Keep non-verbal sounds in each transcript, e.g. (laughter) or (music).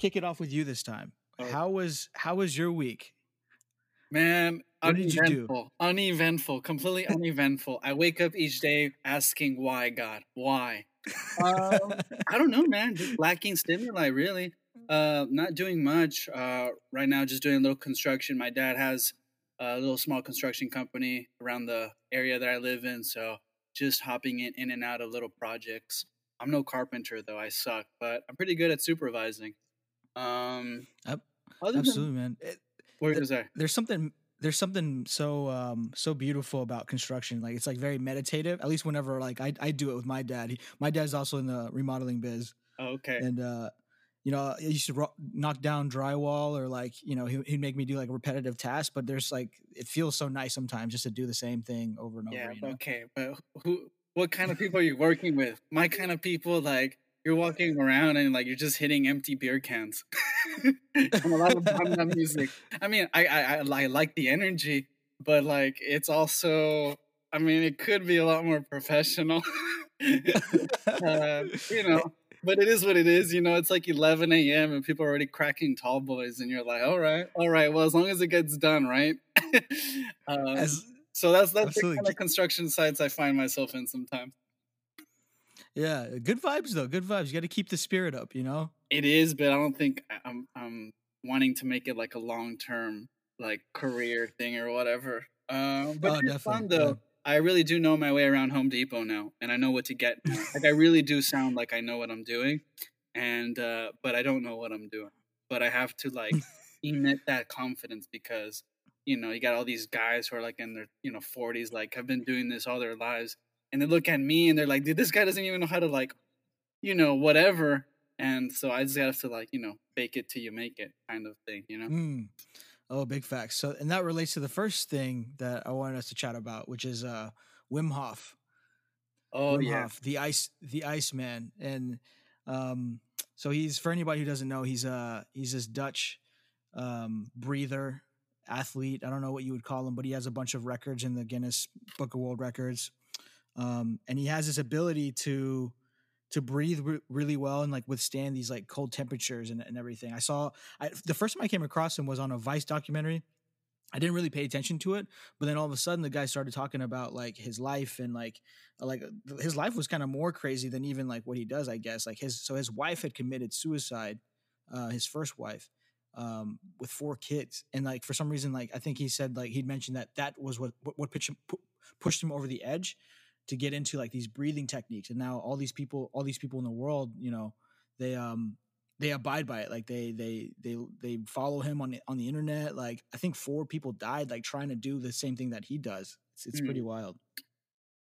kick it off with you this time. Oh. How was how was your week? Man, What did you do? uneventful, uneventful, completely uneventful. I wake up each day asking why, God, why? Um, (laughs) I don't know, man. Just lacking stimuli, really. Uh, not doing much. Uh, right now, just doing a little construction. My dad has a little small construction company around the area that I live in, so just hopping in, in and out of little projects. I'm no carpenter though. I suck, but I'm pretty good at supervising. Um, Ab- other than Absolutely, man. The- was there's something there's something so um so beautiful about construction. Like it's like very meditative. At least whenever like I I do it with my dad. He, my dad's also in the remodeling biz, Oh, okay. and uh, you know, I used to ro- knock down drywall or like you know he, he'd make me do like repetitive tasks. But there's like it feels so nice sometimes just to do the same thing over and over. Yeah, but know? okay, but who? What kind of people are you working with? My kind of people, like you're walking around and like you're just hitting empty beer cans. (laughs) and a lot of bum music. I mean, I, I I like the energy, but like it's also, I mean, it could be a lot more professional. (laughs) uh, you know. But it is what it is, you know. It's like 11 a.m. and people are already cracking tall boys, and you're like, "All right, all right. Well, as long as it gets done, right?" (laughs) um, As so that's that's the kind of construction sites I find myself in sometimes. Yeah, good vibes though. Good vibes. You got to keep the spirit up. You know. It is, but I don't think I'm I'm wanting to make it like a long term like career thing or whatever. Um, but Oh, it's fun definitely, yeah. though. I really do know my way around Home Depot now, and I know what to get. Like I really do sound like I know what I'm doing, and uh, but I don't know what I'm doing. But I have to like (laughs) emit that confidence because you know you got all these guys who are like in their you know 40s, like have been doing this all their lives, and they look at me and they're like, "Dude, this guy doesn't even know how to like, you know, whatever." And so I just have to like you know fake it till you make it kind of thing, you know. Mm. Oh, big facts. So, and that relates to the first thing that I wanted us to chat about, which is uh, Wim Hof. Oh Wim yeah, Hof, the ice, the ice man. and um, so he's for anybody who doesn't know, he's uh he's this Dutch um, breather athlete. I don't know what you would call him, but he has a bunch of records in the Guinness Book of World Records, um, and he has this ability to to breathe re- really well and like withstand these like cold temperatures and, and everything. I saw I, the first time I came across him was on a Vice documentary. I didn't really pay attention to it, but then all of a sudden the guy started talking about like his life and like uh, like his life was kind of more crazy than even like what he does, I guess. Like his so his wife had committed suicide, uh, his first wife, um, with four kids, and like for some reason, like I think he said like he'd mentioned that that was what what, what pitched him, pu- pushed him over the edge to get into like these breathing techniques, and now all these people, all these people in the world, you know, they um they abide by it like they they they they follow him on the, on the internet like i think four people died like trying to do the same thing that he does it's, it's Hmm. pretty wild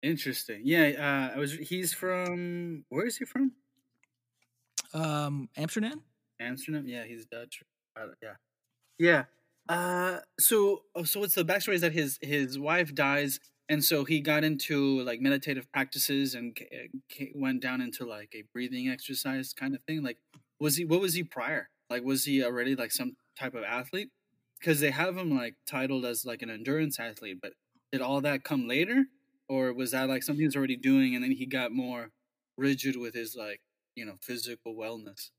interesting. Yeah, uh, I was. He's from. Where is he from? um amsterdam Amsterdam. Yeah, he's Dutch. Uh, yeah, yeah. Uh, so oh, so what's the backstory? Is that his his wife dies, and so he got into like meditative practices and eh, ca- went down into like a breathing exercise kind of thing. Like, was he? What was he prior? Like, was he already like some type of athlete? Because they have him like titled as like an endurance athlete, but did all that come later, or was that like something he was already doing, and then he got more rigid with his like you know physical wellness?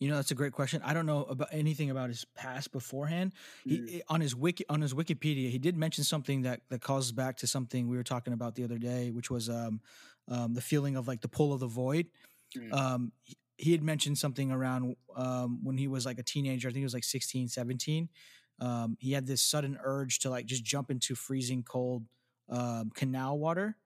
You know that's a great question. I don't know about anything about his past beforehand. He Mm. i- on his wiki on his wikipedia he did mention something that that calls back to something we were talking about the other day which was um um the feeling of like the pull of the void. Mm. um he, he had mentioned something around um when he was like a teenager i think he was like 16 17 um he had this sudden urge to like just jump into freezing cold um canal water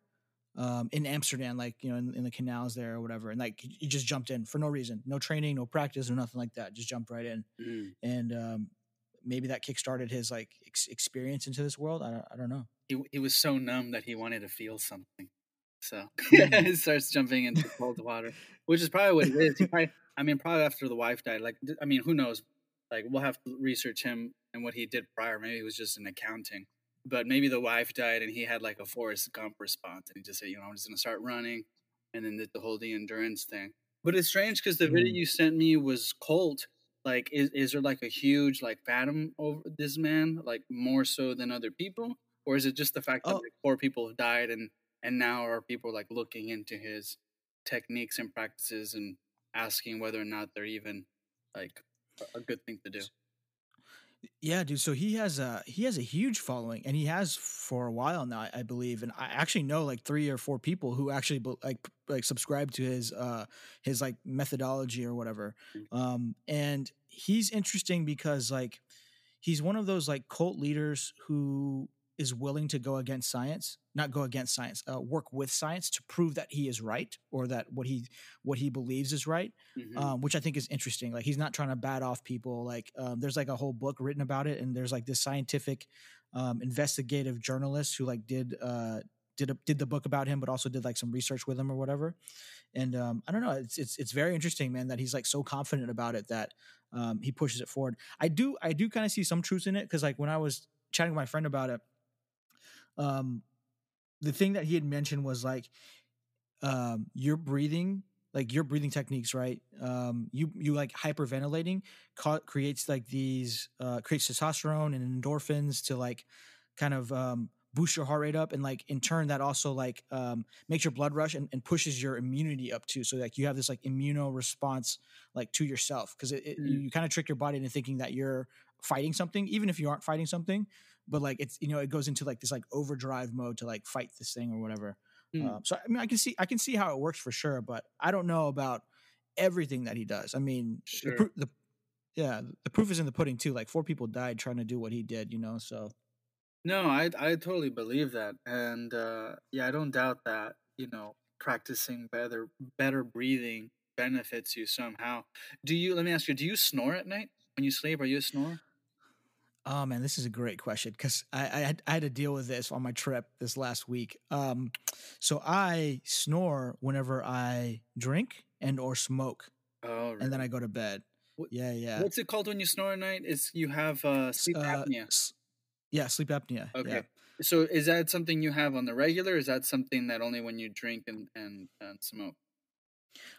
um in amsterdam like you know in, in the canals there or whatever and like he just jumped in for no reason no training no practice or nothing like that just jumped right in Mm. and um maybe that kickstarted his like ex- experience into this world i don't, I don't know he he was so numb that he wanted to feel something. So (laughs) Mm. he starts jumping into cold water, which is probably what it is. He probably, I mean, probably after the wife died. Like, I mean, who knows? Like, we'll have to research him and what he did prior. Maybe he was just in accounting, but maybe the wife died and he had like a Forrest Gump response, and he just said, you know, I'm just gonna start running, and then did the whole the endurance thing. But it's strange because the video Mm. you sent me was cold. Like, is is there like a huge like fathom over this man, like more so than other people? or is it just the fact that Oh. like four people have died and and now are people like looking into his techniques and practices and asking whether or not they're even like a good thing to do. Yeah, dude. So he has a he has a huge following, and he has for a while now, I believe. And I actually know like three or four people who actually like like subscribe to his uh his like methodology or whatever. Um, and he's interesting because like he's one of those like cult leaders who is willing to go against science not go against science uh, work with science to prove that he is right or that what he what he believes is right mm-hmm. um, which i think is interesting. Like he's not trying to bat off people. Like um, there's like a whole book written about it and there's like this scientific um, investigative journalist who like did uh, did a, did the book about him but also did like some research with him or whatever. And um, i don't know. It's, it's it's very interesting man that he's like so confident about it that um, he pushes it forward. I do i do kind of see some truth in it because like when i was chatting with my friend about it um the thing that he had mentioned was like um your breathing like your breathing techniques right um you you like hyperventilating ca- creates like these uh creates testosterone and endorphins to like kind of um boost your heart rate up and like in turn that also like um makes your blood rush and, and pushes your immunity up too so like you have this like immuno response like to yourself because it, it mm. you, you kind of trick your body into thinking that you're fighting something even if you aren't fighting something but like it's you know it goes into like this like overdrive mode to like fight this thing or whatever. Mm. Um, so I mean, I can see I can see how it works for sure, but I don't know about everything that he does. I mean, sure. the, the yeah, the proof is in the pudding too. Like four people died trying to do what he did, you know. So no, I I totally believe that, and uh, yeah, I don't doubt that. You know, practicing better better breathing benefits you somehow. Do you? Let me ask you: Do you snore at night when you sleep? Are you a snorer? Oh man, this is a great question because I, I had, I, had, to deal with this on my trip this last week. Um, so I snore whenever I drink and or smoke, oh, really? and then I go to bed. What, yeah, yeah. What's it called when you snore at night? Is you have uh, sleep uh, apnea? S- yeah, sleep apnea. Okay. Yeah. So is that something you have on the regular? is that something that only when you drink and and, and smoke?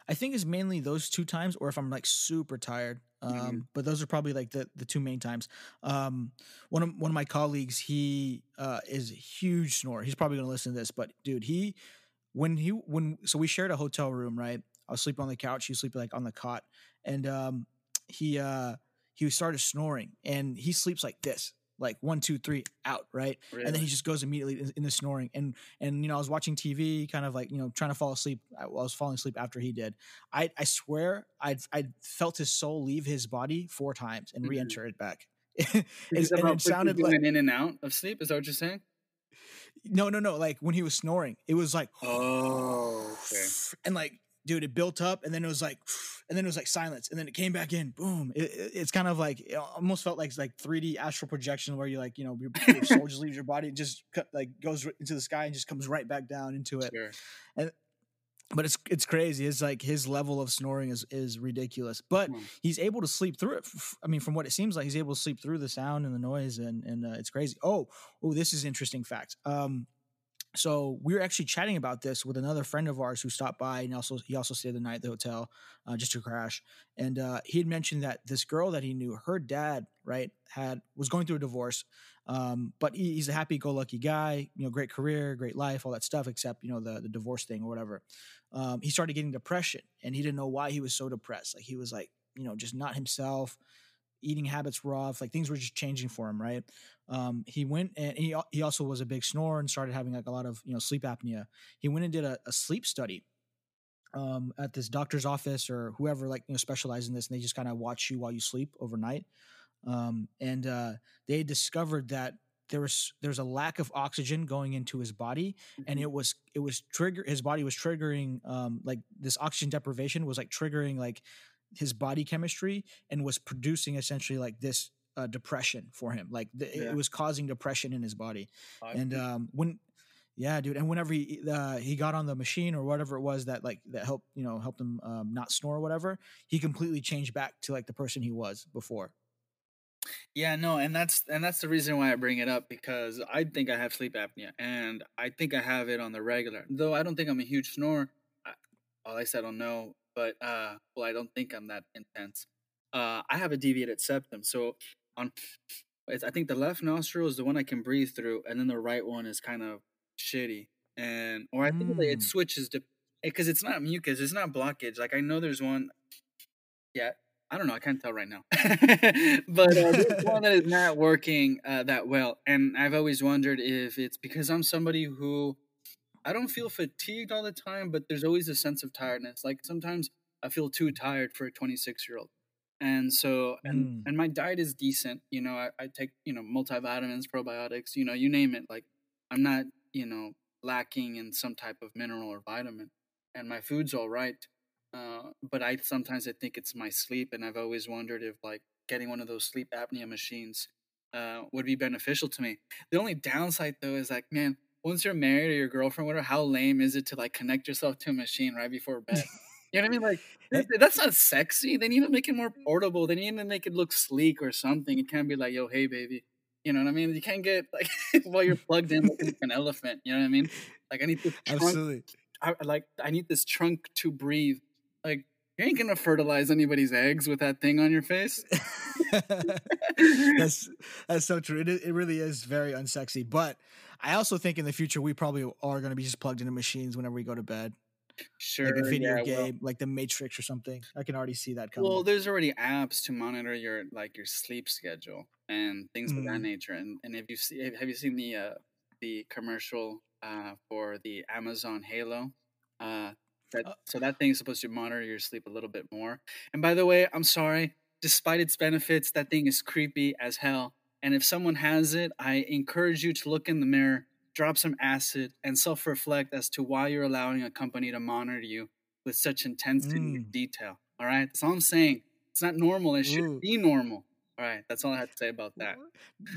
I think it's mainly those two times, or if I'm like super tired. Mm-hmm. Um, mm-hmm. But those are probably like the the two main times. Um, one of one of my colleagues, he uh, is a huge snorer. He's probably gonna listen to this, but dude, he when he when so we shared a hotel room, right? I was sleeping on the couch. He was sleeping like on the cot, and um, he uh, he started snoring, and he sleeps like this like one, two, three, out, right? Really? And then he just goes immediately in, in, the snoring. And and you know, I was watching TV, kind of like you know, trying to fall asleep. I, was falling asleep after he did. I I swear, I I felt his soul leave his body four times and mm-hmm. re-enter it back. (laughs) and, and it sounded like an in and out of sleep. Is that what you're saying? No, no, no. Like when he was snoring, it was like oh, okay. (sighs) and like dude, it built up and then it was like, and then it was like silence and then it came back in, boom. It, it, it's kind of like, it almost felt like like 3D astral projection where you like, you know, your, (laughs) your soul just leaves your body, and just like goes into the sky and just comes right back down into it. Sure. And, but it's it's crazy. It's like his level of snoring is is ridiculous. But mm. he's able to sleep through it. I mean, from what it seems like, he's able to sleep through the sound and the noise, and and uh, it's crazy. Oh, oh, this is interesting fact. Um, so we were actually chatting about this with another friend of ours who stopped by and also he also stayed the night at the hotel uh, just to crash. And uh, he had mentioned that this girl that he knew her dad right had was going through a divorce um, but he, he's a happy-go-lucky guy you know great career great life all that stuff except you know the, the divorce thing or whatever. Um, he started getting depression and he didn't know why he was so depressed. Like he was like you know just not himself eating habits were off like things were just changing for him right um, he went and he, he also was a big snorer and started having like a lot of you know sleep apnea he went and did a, a sleep study um, at this doctor's office or whoever like you know specialized in this and they just kind of watch you while you sleep overnight um, and uh, they discovered that there was there's a lack of oxygen going into his body and mm-hmm. it was it was trigger his body was triggering um like this oxygen deprivation was like triggering like his body chemistry and was producing essentially like this uh, depression for him. Like the, yeah. it was causing depression in his body. I and um, when, yeah, dude. And whenever he uh, he got on the machine or whatever it was that like that helped you know helped him um, not snore or whatever, he completely changed back to like the person he was before. Yeah, no, and that's and that's the reason why I bring it up because I think I have sleep apnea and I think I have it on the regular. Though I don't think I'm a huge snorer. I, at least I don't know but uh, well, I don't think I'm that intense. Uh, I have a deviated septum, so on, I think the left nostril is the one I can breathe through, and then the right one is kind of shitty, and or I think mm. it switches to because it's not mucus, it's not blockage. Like I know there's one, yeah, I don't know. I can't tell right now. (laughs) but uh, this one that is not working uh, that well, and I've always wondered if it's because I'm somebody who I don't feel fatigued all the time, but there's always a sense of tiredness. Like sometimes I feel too tired for a 26 year old. And so, and, mm. and my diet is decent. You know, I, I take, you know, multivitamins, probiotics, you know, you name it. Like I'm not, you know, lacking in some type of mineral or vitamin. And my food's all right. Uh, but I sometimes I think it's my sleep, and I've always wondered if like getting one of those sleep apnea machines uh, would be beneficial to me. The only downside though is like, man, once you're married or your girlfriend, whatever, how lame is it to like connect yourself to a machine right before bed? (laughs) You know what I mean? Like eh. that's not sexy. They need to make it more portable. They need to make it look sleek or something. It can't be like, yo, hey baby. You know what I mean? You can't get like (laughs) while you're plugged in like an elephant. You know what I mean? Like I need this (laughs) trunk. Absolutely. I like I need this trunk to breathe. Like you ain't gonna fertilize anybody's eggs with that thing on your face. (laughs) that's that's so true. It it really is very unsexy. But I also think in the future we probably are gonna be just plugged into machines whenever we go to bed. Sure, like a video yeah, game, well, like the Matrix or something. I can already see that coming. Well, there's already apps to monitor your like your sleep schedule and things mm. of that mm. nature. And and if you see, have you seen the uh, the commercial uh, for the Amazon Halo? Uh, that, uh so that thing is supposed to monitor your sleep a little bit more. And by the way, I'm sorry. Despite its benefits, that thing is creepy as hell. And if someone has it, I encourage you to look in the mirror drop some acid, and self reflect as to why you're allowing a company to monitor you with such intensity mm. and detail. All right. That's all I'm saying. It's not normal. It should Ooh. be normal. All right, that's all I have to say about that.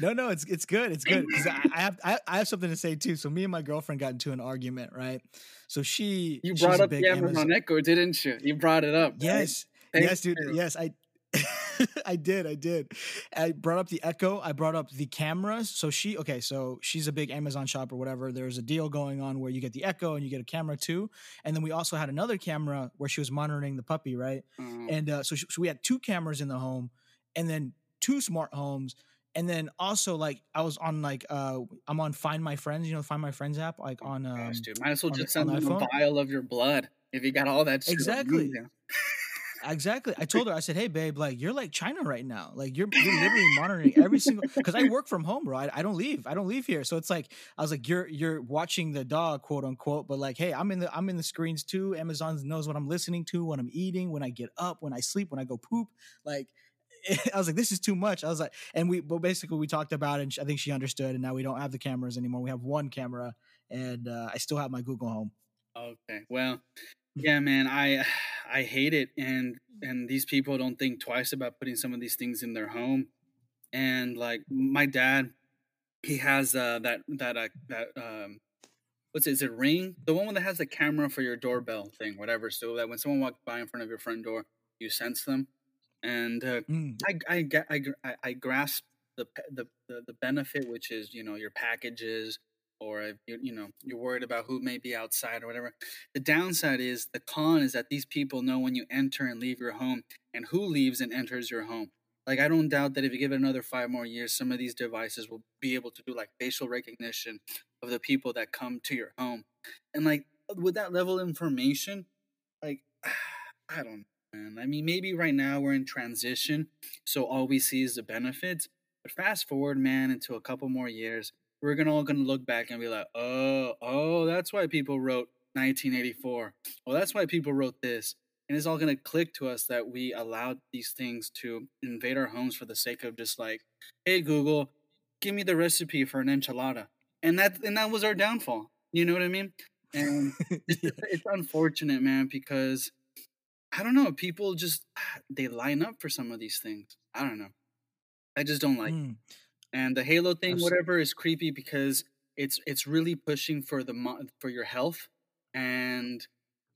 No, no, it's it's good. It's good I, I, have I, I, have something to say too. So me and my girlfriend got into an argument, right? So she you brought up the Amazon, Amazon Echo, didn't you? You brought it up. Yes, right? yes, dude. Yes, I (laughs) (laughs) I did, I did. I brought up the Echo. I brought up the cameras. So she, okay, so she's a big Amazon shop or whatever. There's a deal going on where you get the Echo and you get a camera too. And then we also had another camera where she was monitoring the puppy, right? Mm-hmm. And uh, so, she, so we had two cameras in the home, and then two smart homes. And then also like I was on like uh I'm on Find My Friends, you know, Find My Friends app, like on um, Gosh, dude, might as well just send them a vial of your blood if you got all that. Exactly. (laughs) Exactly. I told her, I said, "Hey, babe, like you're like China right now. Like you're, you're literally (laughs) monitoring every single because I work from home, bro. I, I, don't leave. I don't leave here. So it's like I was like, you're you're watching the dog, quote unquote, but like, hey, I'm in the I'm in the screens too. Amazon knows what I'm listening to, what I'm eating, when I get up, when I sleep, when I go poop. Like, (laughs) I was like, this is too much. I was like, and we, but basically we talked about it, and I think she understood. And now we don't have the cameras anymore. We have one camera, and uh, I still have my Google Home. Okay. Well, yeah, man, I (sighs) I hate it, and and these people don't think twice about putting some of these things in their home. And like my dad, he has uh, that that uh, that um, what's it, is it ring? The one that has the camera for your doorbell thing, whatever. So that when someone walks by in front of your front door, you sense them. And uh, mm. I, I, I, I, I grasp the, the the the benefit, which is you know your packages, or you you know you're worried about who may be outside or whatever. The downside is the con is that these people know when you enter and leave your home and who leaves and enters your home. Like I don't doubt that if you give it another five more years, some of these devices will be able to do like facial recognition of the people that come to your home. And like with that level of information, like (sighs) I don't know, man. I mean, maybe right now we're in transition, so all we see is the benefits. But fast forward, man, into a couple more years, we're gonna all gonna look back and be like, oh, oh, that's why people wrote 1984. Well, that's why people wrote this. And it's all gonna click to us that we allowed these things to invade our homes for the sake of just like, hey Google, give me the recipe for an enchilada. And that and that was our downfall. You know what I mean? And (laughs) (laughs) it's, it's unfortunate, man, because I don't know, people just they line up for some of these things. I don't know. I just don't like. Mm. And the Halo thing, Absolutely. whatever, is creepy because it's it's really pushing for the for your health and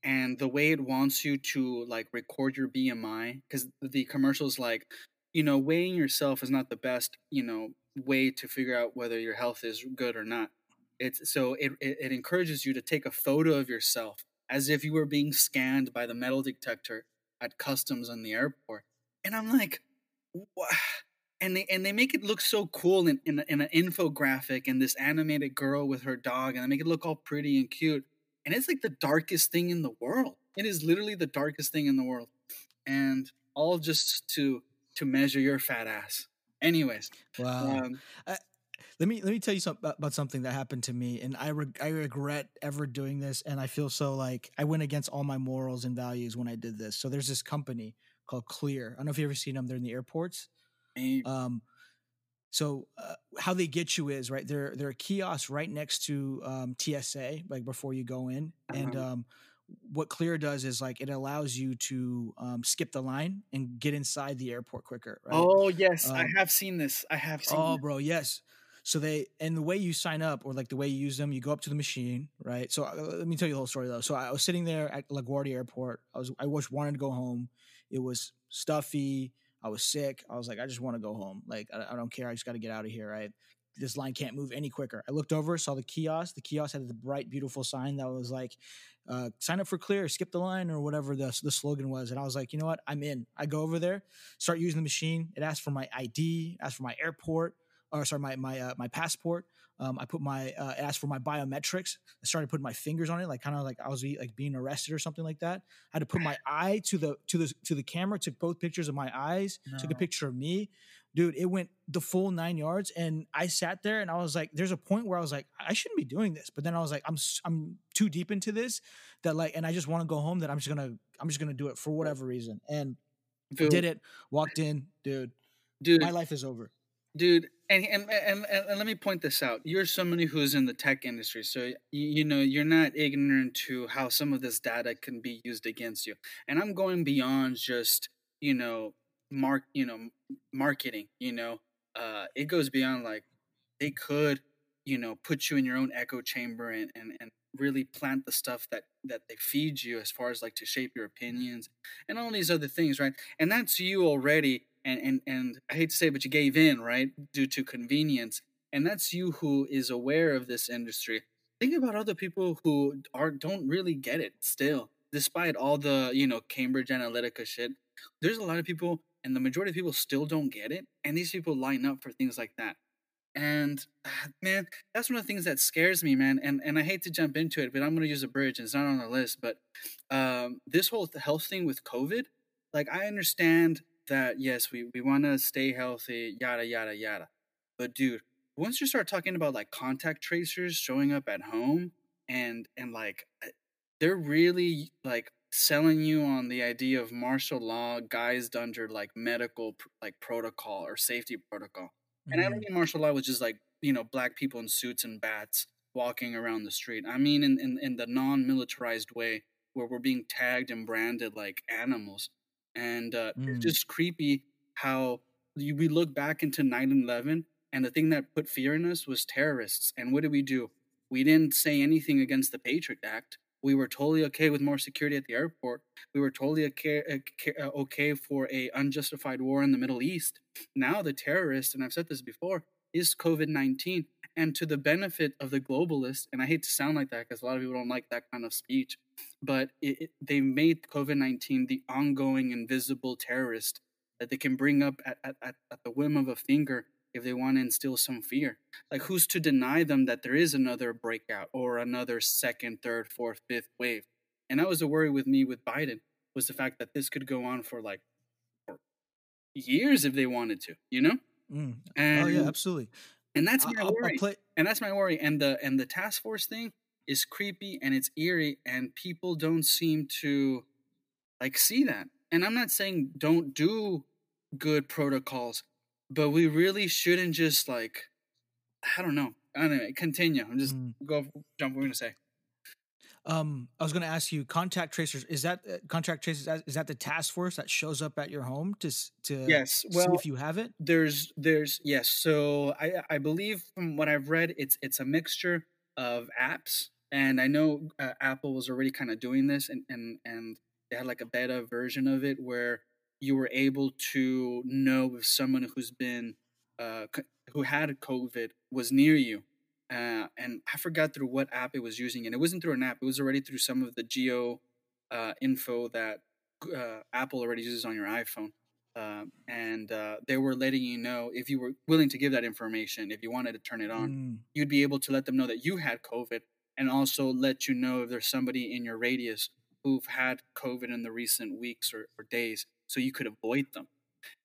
and the way it wants you to like record your BMI because the commercials like you know weighing yourself is not the best you know way to figure out whether your health is good or not. It's so it it, it encourages you to take a photo of yourself as if you were being scanned by the metal detector at customs on the airport, and I'm like, what? And they and they make it look so cool in, in, in an infographic and this animated girl with her dog and they make it look all pretty and cute and it's like the darkest thing in the world it is literally the darkest thing in the world and all just to to measure your fat ass. Anyways, Wow. um, Let me let me tell you something about something that happened to me, and I reg- I regret ever doing this, and I feel so like I went against all my morals and values when I did this. So there's this company called Clear. I don't know if you ever seen them. They're in the airports. Um, so uh, how they get you is right. They're they're a kiosk right next to um, TSA, like before you go in, and Uh-huh. um, what Clear does is like it allows you to um, skip the line and get inside the airport quicker. Right? oh yes, I Um, have seen this. I have seen. Oh, this. bro, yes. So they and the way you sign up or like the way you use them, you go up to the machine, right? So uh, let me tell you the whole story though. So I was sitting there at LaGuardia Airport. I was I was wanted to go home. It was stuffy. I was sick. I was like, I just want to go home. Like I, I don't care. I just got to get out of here. Right? This line can't move any quicker. I looked over, saw the kiosk. The kiosk had the bright, beautiful sign that was like, uh, "Sign up for Clear, skip the line," or whatever the the slogan was. And I was like, you know what? I'm in. I go over there, start using the machine. It asks for my ID, asks for my airport or sorry, my my uh, my passport. Um, I put my uh, asked for my biometrics. I started putting my fingers on it, like kind of like I was be, like being arrested or something like that. I had to put my (laughs) eye to the to the to the camera. Took both pictures of my eyes. Took a picture of me, dude. It went the full nine yards, and I sat there and I was like, "There's a point where I was like, I shouldn't be doing this," but then I was like, "I'm I'm too deep into this that like, and I just want to go home. That I'm just gonna I'm just gonna do it for whatever reason." And Phil, did it. Walked in, dude. dude. My life is over. Dude and, and and and let me point this out. You're somebody who's in the tech industry so you, you know you're not ignorant to how some of this data can be used against you. And i'm going beyond just you know mark you know marketing you know? Uh it goes beyond like they could you know put you in your own echo chamber and and, and really plant the stuff that that they feed you as far as like to shape your opinions and all these other things right? And that's you already and and and i hate to say it, but you gave in right due to convenience and that's you who is aware of this industry. Think about other people who are don't really get it still despite all the you know cambridge analytica shit. There's a lot of people and the majority of people still don't get it and these people line up for things like that. And ah, man that's one of the things that scares me man and and i hate to jump into it but i'm going to use a bridge and it's not on the list but um this whole health thing with covid like i understand that yes we, we want to stay healthy yada yada yada but dude once you start talking about like contact tracers showing up at home and and like uh, they're really like selling you on the idea of martial law guised under like medical pr- like protocol or safety protocol and I don't mean martial law with just like, you know, black people in suits and bats walking around the street. I mean in, in, in the non militarized way where we're being tagged and branded like animals. And uh, Mm. it's just creepy how you, we look back into 9 11 and the thing that put fear in us was terrorists. And what did we do? We didn't say anything against the Patriot Act. We were totally okay with more security at the airport. We were totally okay, uh, uh, okay for a unjustified war in the Middle East. Now the terrorist, and I've said this before, is COVID nineteen, and to the benefit of the globalists. And I hate to sound like that because a lot of people don't like that kind of speech, but it, it, they made COVID nineteen the ongoing invisible terrorist that they can bring up at, at, at, at the whim of a finger if they want to instill some fear. Like, who's to deny them that there is another breakout or another second, third, fourth, fifth wave? And that was a worry with me with Biden was the fact that this could go on for like for years if they wanted to, you know? Mm. And Oh yeah, absolutely. And that's my I'll, I'll worry. play. and that's my worry. And the and the task force thing is creepy and it's eerie, and people don't seem to like see that. And I'm not saying don't do good protocols, but we really shouldn't just like I don't know. Anyway, continue. I'm just Mm. go jump. We're gonna say. Um, I was going to ask you, contact tracers. Is that uh, contact tracers? is- Is that the task force that shows up at your home to to Yes. see Well, if you have it? there's there's yes so i i believe from what i've read it's it's a mixture of apps and i know uh, apple was already kind of doing this and and and they had like a beta version of it where you were able to know if someone who's been uh who had covid was near you uh, and I forgot through what app it was using, and it wasn't through an app. It was already through some of the geo uh, info that uh, Apple already uses on your iPhone um, and uh, they were letting you know if you were willing to give that information, if you wanted to turn it on, Mm. you'd be able to let them know that you had COVID, and also let you know if there's somebody in your radius who've had COVID in the recent weeks or, or days, so you could avoid them.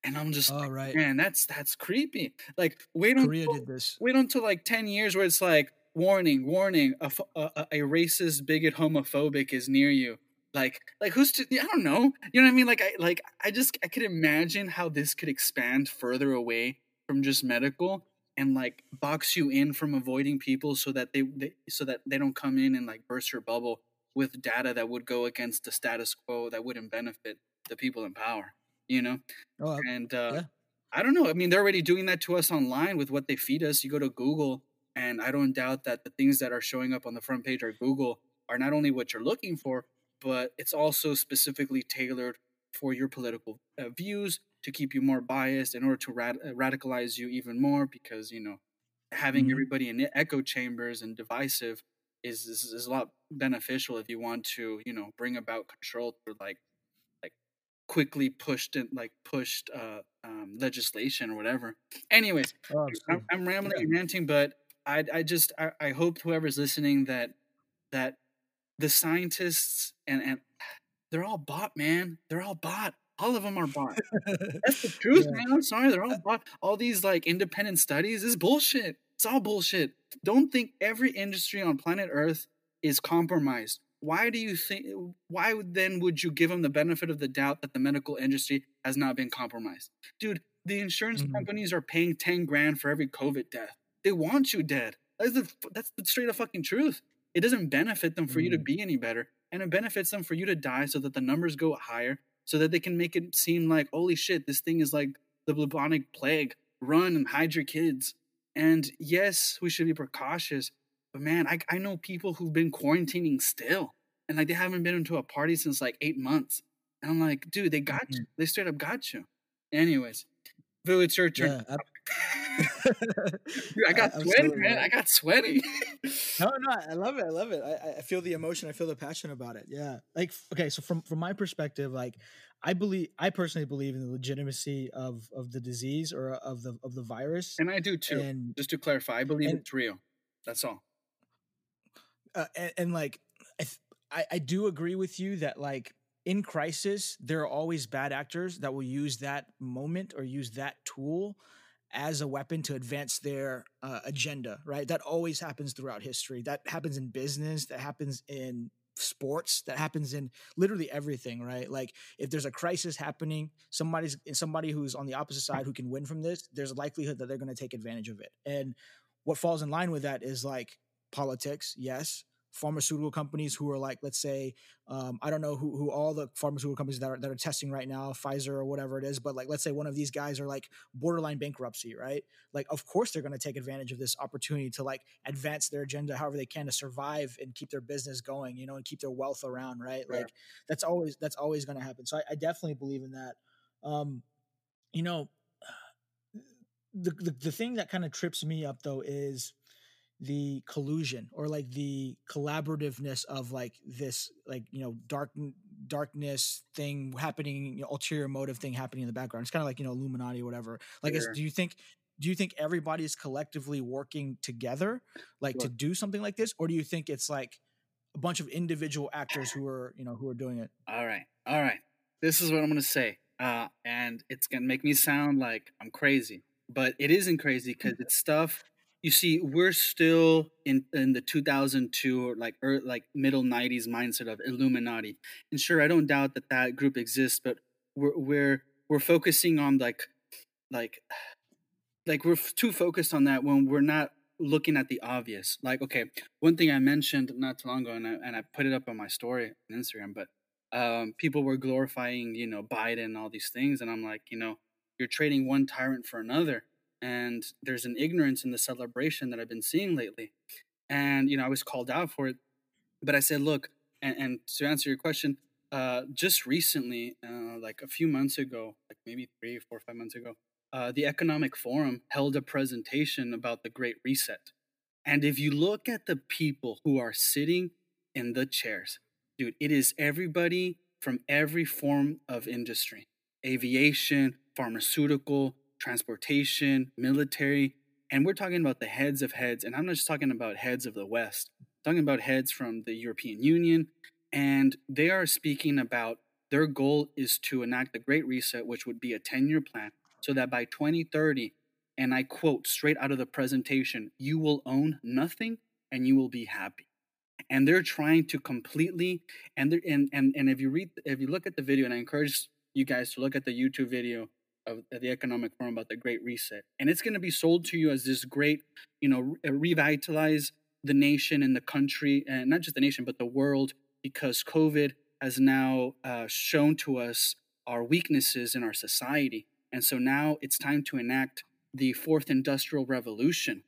And I'm just Oh, like, right. man, that's that's creepy. Like, wait Korea until did this. wait until like 10 years where it's like warning warning a, a, a a racist bigot homophobic is near you like like who's to i don't know you know what i mean like i like i just i could imagine how this could expand further away from just medical and like box you in from avoiding people so that they, they so that they don't come in and like burst your bubble with data that would go against the status quo that wouldn't benefit the people in power you know Oh, and uh, yeah. I don't know. I mean, they're already doing that to us online with what they feed us. You go to Google, and I don't doubt that the things that are showing up on the front page of Google are not only what you're looking for, but it's also specifically tailored for your political uh, views to keep you more biased in order to rad- uh, radicalize you even more because, you know, having Mhm. everybody in echo chambers and divisive is, is, is a lot beneficial if you want to, you know, bring about control through like quickly pushed and like pushed uh, um, legislation or whatever. Anyways, oh, I'm. I'm rambling Yeah. and ranting, but I I just I, I hope whoever's listening that that the scientists and and (sighs) they're all bought, man. They're all bought. All of them are bought. (laughs) That's the truth, Yeah. man. I'm sorry, they're all bought. All these like independent studies is bullshit. It's all bullshit. Don't think every industry on planet Earth is compromised. Why do you think? Why then would you give them the benefit of the doubt that the medical industry has not been compromised, dude? The insurance Mhm. companies are paying ten grand for every COVID death. They want you dead. That's the that's the straight up fucking truth. It doesn't benefit them for you to Mm. be any better, and it benefits them for you to die so that the numbers go higher, so that they can make it seem like holy shit, this thing is like the bubonic plague. Run and hide your kids. And yes, we should be precautious, but man, I I know people who've been quarantining still, and like they haven't been into a party since like eight months. And I'm like, dude, they got you. They straight up got you. Anyways, Vu, it's your turn. Yeah. ab- (laughs) Dude, I (laughs) got sweaty, man. man. I got sweaty. No, no, I love it. I love it. I, I- I feel the emotion. I feel the passion about it. Yeah. Like, okay, so from from my perspective, like, I believe, I personally believe in the legitimacy of of the disease or of the of the virus. and I do too. And Just to clarify, I believe and- it's real. That's all. Uh, and, and like, I, th- I I do agree with you that like in crisis, there are always bad actors that will use that moment or use that tool as a weapon to advance their uh, agenda, right? That always happens throughout history. That happens in business, that happens in sports, that happens in literally everything, right? Like if there's a crisis happening, somebody's somebody who's on the opposite side who can win from this, there's a likelihood that they're going to take advantage of it. And what falls in line with that is like politics, yes, pharmaceutical companies who are like, let's say, um, I don't know who, who all the pharmaceutical companies that are, that are testing right now, Pfizer or whatever it is, but like, let's say one of these guys are like borderline bankruptcy, right? Like, of course they're going to take advantage of this opportunity to like advance their agenda however they can to survive and keep their business going, you know, and keep their wealth around, right? Yeah. Like that's always, that's always going to happen. So I, I definitely believe in that. Um, you know, the, the, the thing that kind of trips me up though is the collusion or like the collaborativeness of like this like you know dark darkness thing happening you know, ulterior motive thing happening in the background it's kind of like you know illuminati or whatever like Sure. do you think do you think everybody is collectively working together like to do something like this or do you think it's like a bunch of individual actors who are you know who are doing it All right. All right. This is what I'm going to say. Uh, and it's going to make me sound like I'm crazy, but it isn't crazy because it's stuff. You see, we're still in, in the 2002 or like like middle 90s mindset of Illuminati. And sure, I don't doubt that that group exists, but we're we're we're focusing on like like like we're too focused on that when we're not looking at the obvious. Like, okay, one thing I mentioned not too long ago, and I, and I put it up on my story on Instagram, but um, people were glorifying, you know, Biden and all these things, and I'm like, you know, you're trading one tyrant for another, and there's an ignorance in the celebration that I've been seeing lately, and you know, I was called out for it, but I said, look, and, and to answer your question, uh, just recently, uh, like a few months ago, like maybe three, four, five months ago, uh, the Economic Forum held a presentation about the Great Reset. And if you look at the people who are sitting in the chairs, dude, it is everybody from every form of industry aviation, pharmaceutical, transportation, military. And we're talking about the heads of heads. And I'm not just talking about heads of the West, I'm talking about heads from the European Union. And they are speaking about their goal is to enact the Great Reset, which would be a 10 year plan, so that by 2030, and I quote straight out of the presentation, you will own nothing and you will be happy. And they're trying to completely and and and and if you read if you look at the video, and I encourage you guys to look at the YouTube video of the Economic Forum about the Great Reset, and it's going to be sold to you as this great, you know, revitalize the nation and the country, and not just the nation but the world, because COVID has now uh, shown to us our weaknesses in our society. And so now it's time to enact the fourth industrial revolution.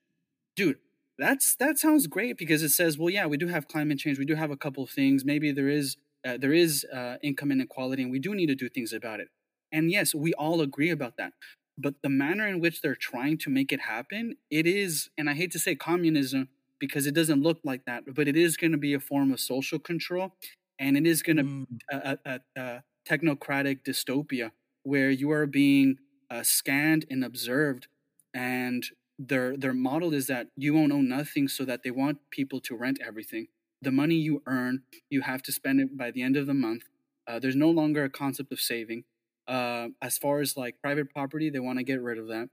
Dude, that's that sounds great because it says, well, yeah, we do have climate change, we do have a couple of things. Maybe there is uh, there is uh, income inequality, and we do need to do things about it. And yes, we all agree about that. But the manner in which they're trying to make it happen, it is, and I hate to say communism because it doesn't look like that, but it is going to be a form of social control and it is going to mm. a, a, a, technocratic dystopia where you are being uh, scanned and observed and their their model is that you won't own nothing so that they want people to rent everything the money you earn you have to spend it by the end of the month uh, there's no longer a concept of saving uh, as far as like private property they want to get rid of that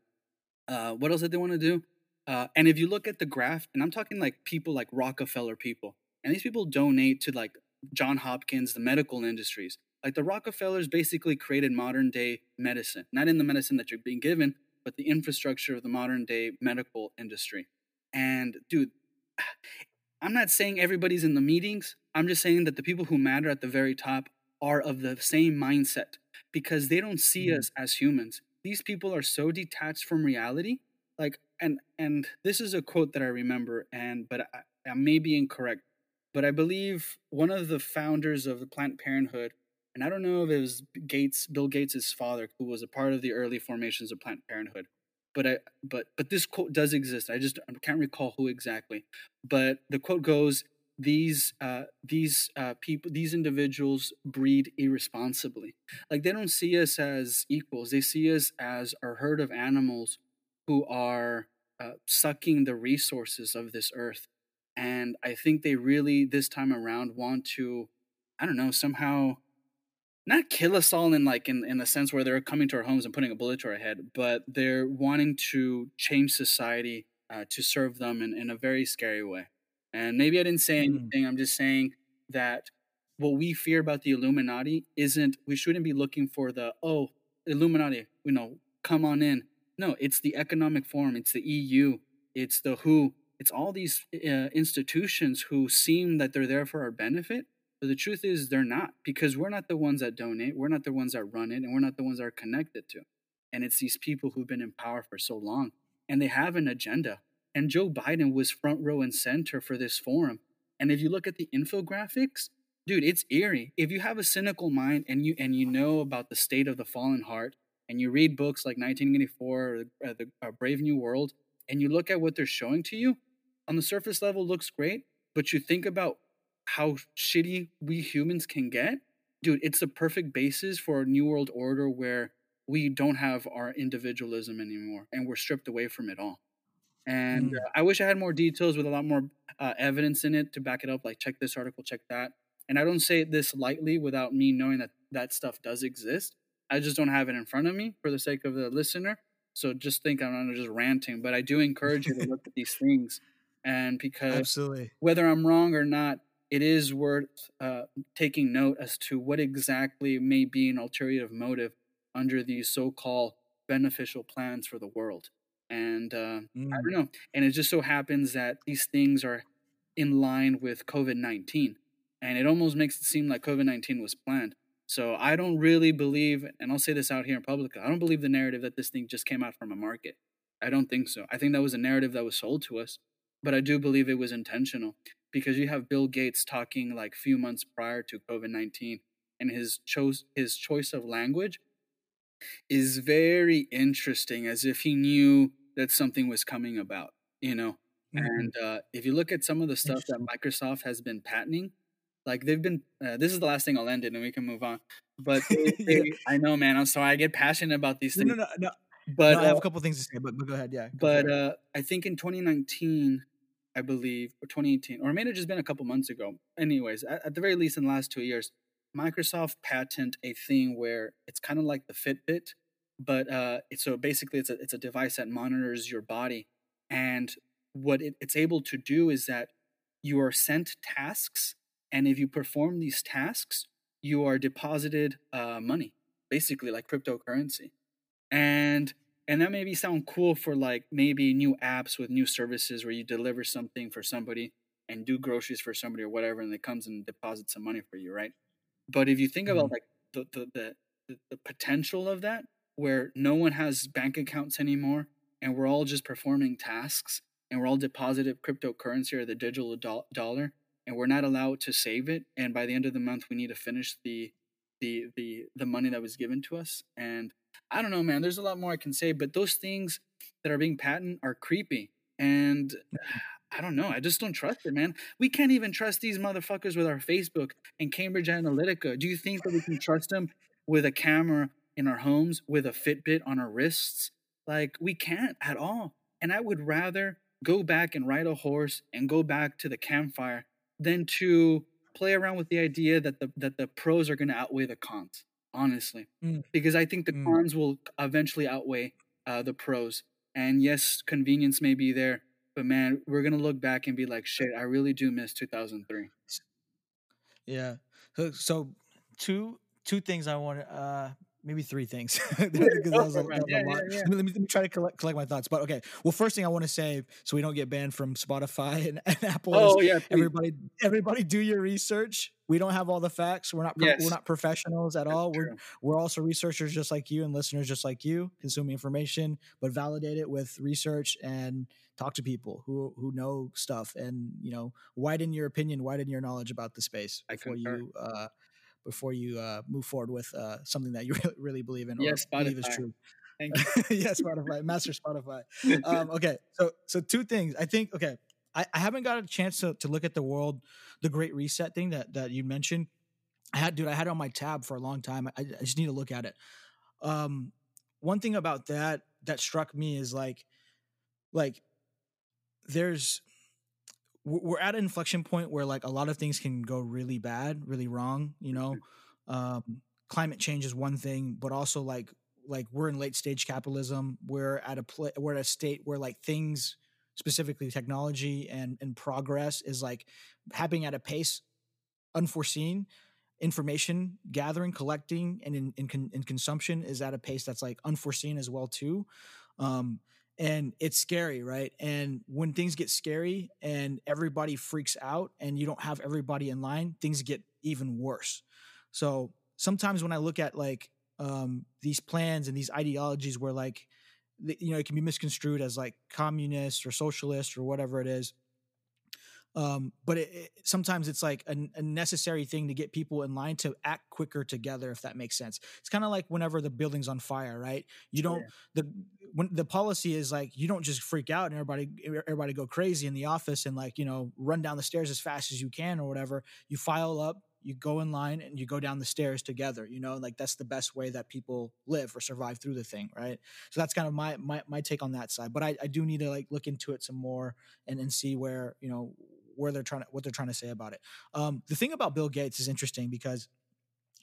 uh, what else did they want to do uh, and if you look at the graph and i'm talking like people like rockefeller people and these people donate to like John Hopkins, the medical industries. Like the Rockefellers basically created modern day medicine, not in the medicine that you're being given, but the infrastructure of the modern day medical industry. And dude, (sighs) I'm not saying everybody's in the meetings. I'm just saying that the people who matter at the very top are of the same mindset because they don't see mm. us as humans. These people are so detached from reality. Like, and and this is a quote that I remember, and but I, I may be incorrect but I believe one of the founders of the Planned Parenthood, and I don't know if it was Gates, Bill Gates' father, who was a part of the early formations of Planned Parenthood. But I, but but this quote does exist. I just I can't recall who exactly. But the quote goes: "These uh, these uh, people, these individuals breed irresponsibly. Like they don't see us as equals. They see us as a herd of animals who are uh, sucking the resources of this earth and I think they really this time around want to, I don't know, somehow not kill us all in like in, in the sense where they're coming to our homes and putting a bullet to our head, but they're wanting to change society uh, to serve them in, in a very scary way. And maybe I didn't say mm. anything. I'm just saying that what we fear about the Illuminati isn't we shouldn't be looking for the oh Illuminati, you know, come on in. No, it's the economic forum, it's the EU, it's the WHO, it's all these uh, institutions who seem that they're there for our benefit but the truth is they're not because we're not the ones that donate we're not the ones that run it and we're not the ones that are connected to and it's these people who've been in power for so long and they have an agenda and joe biden was front row and center for this forum and if you look at the infographics dude it's eerie if you have a cynical mind and you and you know about the state of the fallen heart and you read books like 1984 or uh, the uh, brave new world and you look at what they're showing to you on the surface level looks great, but you think about how shitty we humans can get, dude, it's the perfect basis for a new world order where we don't have our individualism anymore and we're stripped away from it all. And mm. uh, I wish I had more details with a lot more uh, evidence in it to back it up. Like, check this article, check that. And I don't say this lightly without me knowing that that stuff does exist. I just don't have it in front of me for the sake of the listener. So just think I'm not just ranting, but I do encourage you to look at these things and (laughs) because absolutely whether i'm wrong or not it is worth uh, taking note as to what exactly may be an alternative motive under these so-called beneficial plans for the world and uh, mm. i don't know and it just so happens that these things are in line with covid-19 and it almost makes it seem like covid-19 was planned. So i don't really believe and i'll say this out here in public i don't believe the narrative that this thing just came out from a market. I don't think so. I think that was a narrative that was sold to us but I do believe it was intentional because you have Bill Gates talking like few months prior to COVID nineteen, and his choice his choice of language is very interesting, as if he knew that something was coming about, you know. Mm-hmm. And uh, if you look at some of the stuff that Microsoft has been patenting, like they've been. Uh, this is the last thing I'll end it, and we can move on. But (laughs) they, they. I know, man. I'm sorry. I get passionate about these things. No, no, no. But no, I have uh, a couple things to say, but, but go ahead. Yeah. Go but uh, I think in 2019, I believe, or 2018, or it may have just been a couple months ago. Anyways, at, at the very least, in the last two years, Microsoft patent a thing where it's kind of like the Fitbit, but uh, so basically it's a it's a device that monitors your body, and what it, it's able to do is that you are sent tasks, and if you perform these tasks, you are deposited uh, money, basically like cryptocurrency, and and that maybe sound cool for like maybe new apps with new services where you deliver something for somebody and do groceries for somebody or whatever, and it comes and deposits some money for you, right? But if you think mm-hmm. about like the, the the the potential of that, where no one has bank accounts anymore, and we're all just performing tasks, and we're all deposited cryptocurrency or the digital do- dollar, and we're not allowed to save it, and by the end of the month we need to finish the the the the money that was given to us, and I don't know, man. There's a lot more I can say, but those things that are being patent are creepy, and mm-hmm. I don't know. I just don't trust it, man. We can't even trust these motherfuckers with our Facebook and Cambridge Analytica. Do you think that we can trust them with a camera in our homes, with a Fitbit on our wrists? Like, we can't at all. And I would rather go back and ride a horse and go back to the campfire than to play around with the idea that the that the pros are going to outweigh the cons. Honestly, mm. because I think the mm. cons will eventually outweigh uh, the pros. And yes, convenience may be there, but man, we're gonna look back and be like, shit, I really do miss 2003. Yeah. So, two two things I want. to Uh, maybe three things. Let, me, let me try to collect, collect my thoughts. But okay, well, first thing I want to say, so we don't get banned from Spotify and, (laughs) and Apple. Oh yeah, please. everybody, everybody, do your research. We don't have all the facts. We're not yes. we're not professionals at That's all. True. We're we're also researchers just like you and listeners just like you, consuming information, but validate it with research and talk to people who who know stuff and you know widen your opinion widen your knowledge about the space before you uh before you uh move forward with uh something that you (laughs) really, really believe in or yes, believe is true. Thank (laughs) you. yes spotify master spotify. Um okay so so two things. I think okay I, I haven't got a chance to, to look at the world the great reset thing that that you mentioned. I had dude i had it on my tab for a long time. I, I just need to look at it. Um one thing about that that struck me is like like there's we're at an inflection point where like a lot of things can go really bad, really wrong. You know, mm-hmm. um, climate change is one thing, but also like like we're in late stage capitalism. We're at a pl- we're at a state where like things, specifically technology and and progress, is like happening at a pace unforeseen. Information gathering, collecting, and in in, con- in consumption is at a pace that's like unforeseen as well too. Um, and it's scary right and when things get scary and everybody freaks out and you don't have everybody in line things get even worse so sometimes when i look at like um, these plans and these ideologies where like you know it can be misconstrued as like communist or socialist or whatever it is um, but it, it, sometimes it's like a, a, necessary thing to get people in line to act quicker together, if that makes sense. It's kind of like whenever the building's on fire, right? You don't yeah. the when the policy is like you don't just freak out and everybody everybody go crazy in the office and like you know run down the stairs as fast as you can or whatever. You file up, you go in line and you go down the stairs together you know like that's the best way that people live or survive through the thing right so that's kind of my my, my take on that side but I, I do need to like look into it some more and and see where you know where they're trying to what they're trying to say about it. Um, the thing about Bill Gates is interesting because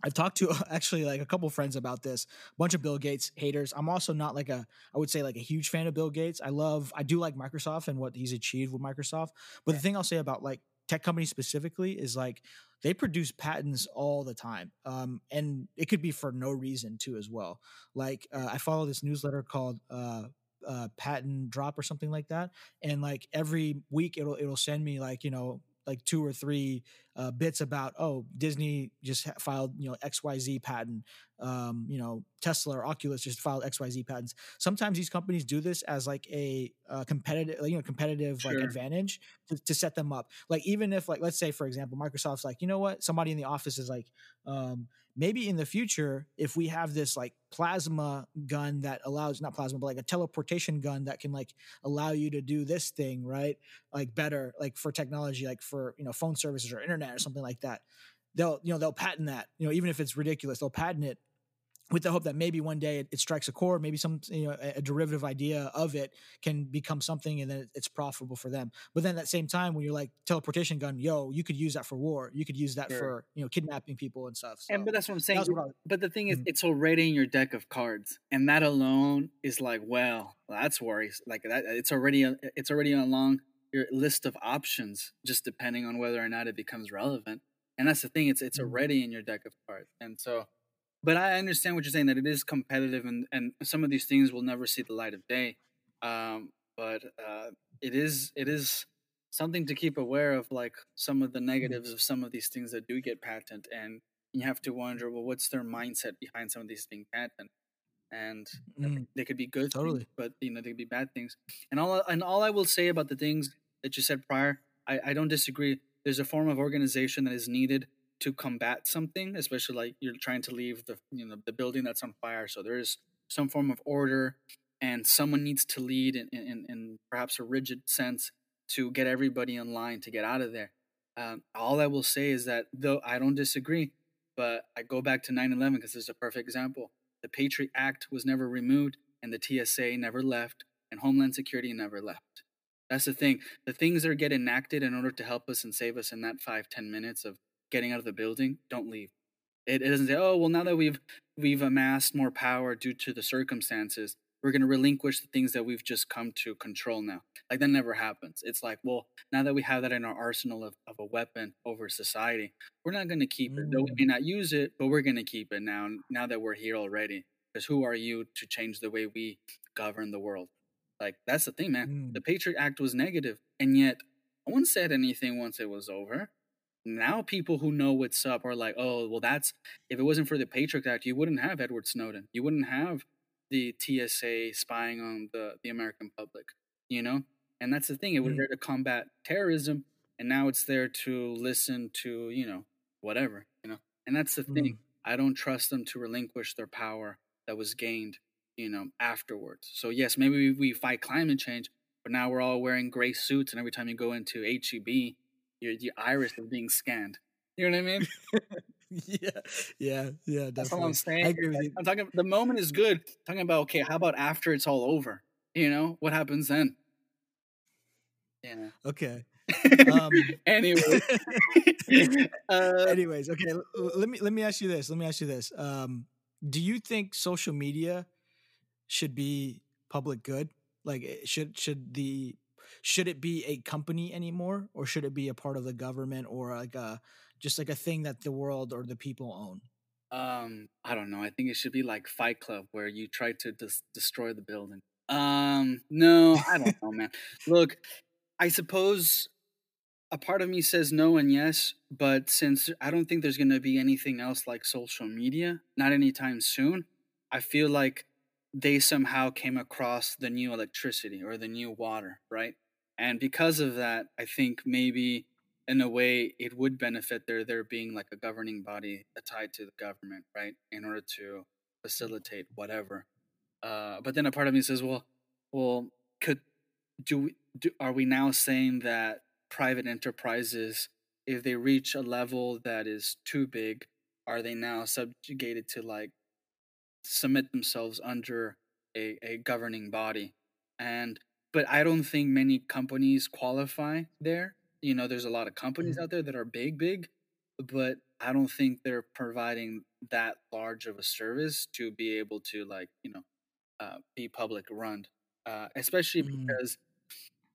I've talked to (laughs) actually like a couple friends about this. A bunch of Bill Gates haters. I'm also not like a I would say like a huge fan of Bill Gates. I love I do like Microsoft and what he's achieved with Microsoft. But yeah. the thing I'll say about like tech companies specifically is like they produce patents all the time um, and it could be for no reason too as well like uh, i follow this newsletter called uh, uh, patent drop or something like that. And like every week, it'll it'll send me like you know like two or three uh, bits about oh Disney just filed you know X Y Z patent, um, you know Tesla or Oculus just filed X Y Z patents. Sometimes these companies do this as like a, a competitive you know competitive sure. like advantage to, to, set them up. Like even if like let's say for example Microsoft's like you know what somebody in the office is like um, maybe in the future if we have this like plasma gun that allows not plasma but like a teleportation gun that can like allow you to do this thing right like better like for technology like for you know phone services or internet or something like that they'll you know they'll patent that you know even if it's ridiculous they'll patent it with the hope that maybe one day it, it strikes a chord, maybe some you know a, a, derivative idea of it can become something, and then it's profitable for them. But then at the same time, when you're like teleportation gun, yo, you could use that for war. You could use that sure. for you know kidnapping people and stuff. So, and but that's what I'm saying. What but the thing is, mm-hmm. it's already in your deck of cards, and that alone is like, well, that's worries. Like that, it's already a, it's already along your list of options, just depending on whether or not it becomes relevant. And that's the thing; it's it's mm-hmm. already in your deck of cards, and so but I understand what you're saying that it is competitive and, and some of these things will never see the light of day. Um, but uh, it is it is something to keep aware of, like some of the mm-hmm. negatives of some of these things that do get patent, and you have to wonder, well, what's their mindset behind some of these being patent? And mm, they could be good, totally, things, but you know they could be bad things. And all and all I will say about the things that you said prior, I, I don't disagree. There's a form of organization that is needed to combat something, especially like you're trying to leave the you know the building that's on fire. So there is some form of order, and someone needs to lead in, in, in perhaps a rigid sense to get everybody in line to get out of there. Um, all I will say is that though I don't disagree, but I go back to 9/11 because it's a perfect example. The Patriot Act was never removed, and the TSA never left, and Homeland Security never left. That's the thing. The things that get enacted in order to help us and save us in that five ten minutes of getting out of the building, don't leave. It, it doesn't say, oh well, now that we've we've amassed more power due to the circumstances, we're going to relinquish the things that we've just come to control now. Like that never happens. It's like, well, now that we have that in our arsenal of, of a weapon over society, we're not going to keep it. Though we may mm. not use it, but we're going to keep it now. Now that we're here already, because who are you to change the way we govern the world? Like that's the thing, man. Mm. The Patriot Act was negative, and yet no one said anything once it was over now people who know what's up are like, oh, well, that's if it wasn't for the Patriot Act, you wouldn't have Edward Snowden. You wouldn't have the TSA spying on the the American public. You know, and that's the thing. It was mm. there to combat terrorism, and now it's there to listen to you know whatever. You know, and that's the mm. thing. I don't trust them to relinquish their power that was gained, you know, afterwards. So yes, maybe we, we fight climate change, but now we're all wearing gray suits, and every time you go into HEB your your iris is being scanned. You know what I mean? (laughs) yeah, yeah, yeah. Definitely. That's all I'm saying. I agree with you. I'm talking. The moment is good. I'm talking about okay. How about after it's all over? You know what happens then? Yeah. Okay. um, (laughs) anyway. (laughs) uh, anyways, okay. Let me let me ask you this. Let me ask you this. Um, do you think social media should be public good? Like, eh, should should the should it be a company anymore or should it be a part of the government or like a just like a thing that the world or the people own? Um i don't know i think it should be like fight club where you try to des- destroy the building. Um no i don't know man. Look i suppose a part of me says no and yes but since i don't think there's going to be anything else like social media not anytime soon i feel like they somehow came across the new electricity or the new water, right? And because of that, I think maybe in a way it would benefit there there being like a governing body tied to the government, right? In order to facilitate whatever. Uh, but then a part of me says, well, well, could do, do are we now saying that private enterprises, if they reach a level that is too big, are they now subjugated to like submit themselves under a, a governing body. And but i don't think many companies qualify there. You know there's a lot of companies mm-hmm. out there that are big big but i don't think they're providing that large of a service to be able to like you know uh, be public run uh, especially mm-hmm. because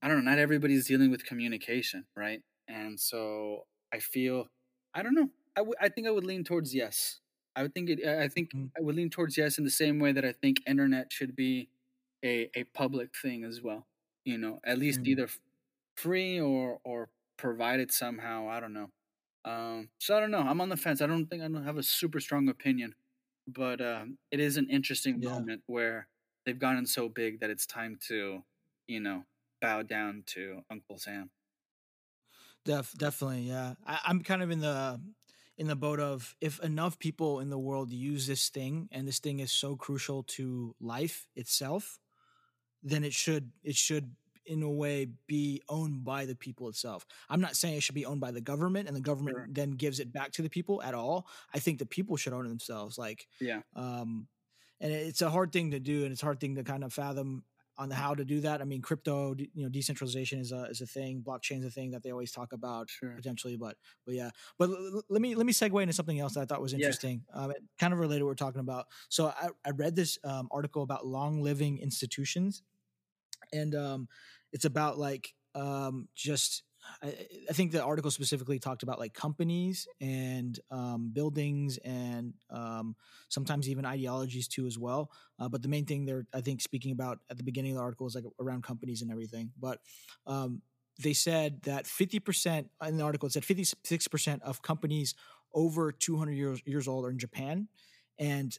i don't know not everybody's dealing with communication right? And so i feel i don't know. I, w- I think i would lean towards yes I would think it. I think mm. I would lean towards yes in the same way that I think internet should be a a public thing as well. You know, at least mm. either free or or provided somehow. I don't know. Um, so I don't know. I'm on the fence. I don't think I don't have a super strong opinion, but um, it is an interesting yeah. moment where they've gotten so big that it's time to, you know, bow down to Uncle Sam. Def, definitely, yeah. I, I'm kind of in the in the boat of if enough people in the world use this thing and this thing is so crucial to life itself then it should it should in a way be owned by the people itself. I'm not saying it should be owned by the government and the government Sure. then gives it back to the people at all. I think the people should own it themselves. Like Yeah. um and it's a hard thing to do and it's a hard thing to kind of fathom on the how to do that. I mean, crypto, you know, decentralization is a is a thing. Blockchain is a thing that they always talk about Sure. potentially, but but yeah. But l- l- let me let me segue into something else that I thought was Yeah. interesting. Um, kind of related to what we're talking about. So I, I read this um, article about long living institutions, and um, it's about like um, just. I, I think the article specifically talked about like companies and um, buildings and um, sometimes even ideologies too as well. Uh, but the main thing they're I think speaking about at the beginning of the article is like around companies and everything. But um, they said that 50% in the article it said 56% of companies over 200 years years old are in Japan and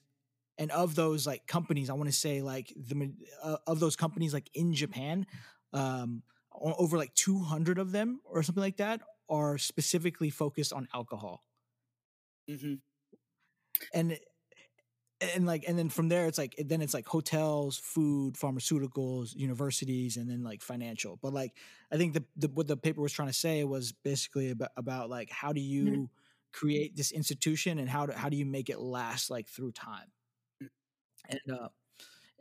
and of those like companies I want to say like the uh, of those companies like in Japan um over like 200 of them or something like that are specifically focused on alcohol. Hmm and and like and then from there it's like then it's like hotels food pharmaceuticals universities and then like financial. But like i think the, the what the paper was trying to say was basically about, about like how do you create this institution and how do, how do you make it last like through time? And uh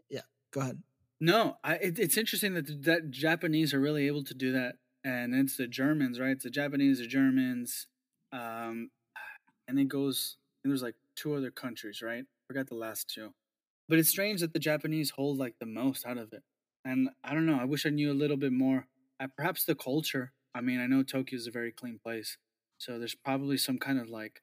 yeah go ahead No, I, it, it's interesting that the, that Japanese are really able to do that, and it's the Germans, right? It's the Japanese, the Germans, um, and it goes. And there's like two other countries, right? Forgot the last two, but it's strange that the Japanese hold like the most out of it. And I don't know. I wish I knew a little bit more. Uh, perhaps the culture. I mean, I know Tokyo is a very clean place, so there's probably some kind of like,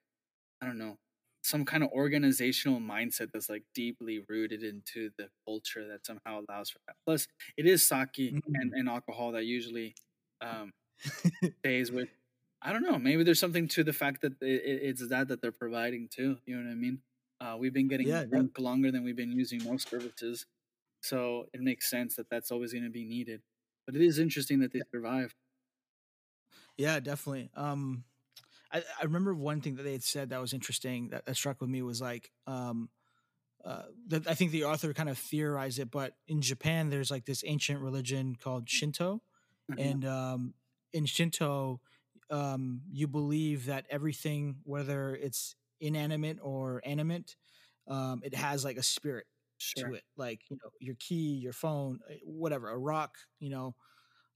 I don't know, some kind of organizational mindset that's like deeply rooted into the culture that somehow allows for that. Plus, it is sake and, Mm. and alcohol that usually um, (laughs) stays with. I don't know. Maybe there's something to the fact that it, it- it's that that they're providing too. You know what I mean? Uh, we've been getting Yeah, yeah. drunk longer than we've been using most services, so it makes sense that that's always going to be needed. But it is interesting that they survive. Yeah, definitely. Um, I, I remember one thing that they had said that was interesting that, that struck with me was like, um, uh, that I think the author kind of theorized it, but in Japan, there's like this ancient religion called Shinto, Mhm. and um, in Shinto, um, you believe that everything, whether it's inanimate or animate, um, it has like a spirit sure. to it like you know your key your phone eh, whatever a rock you know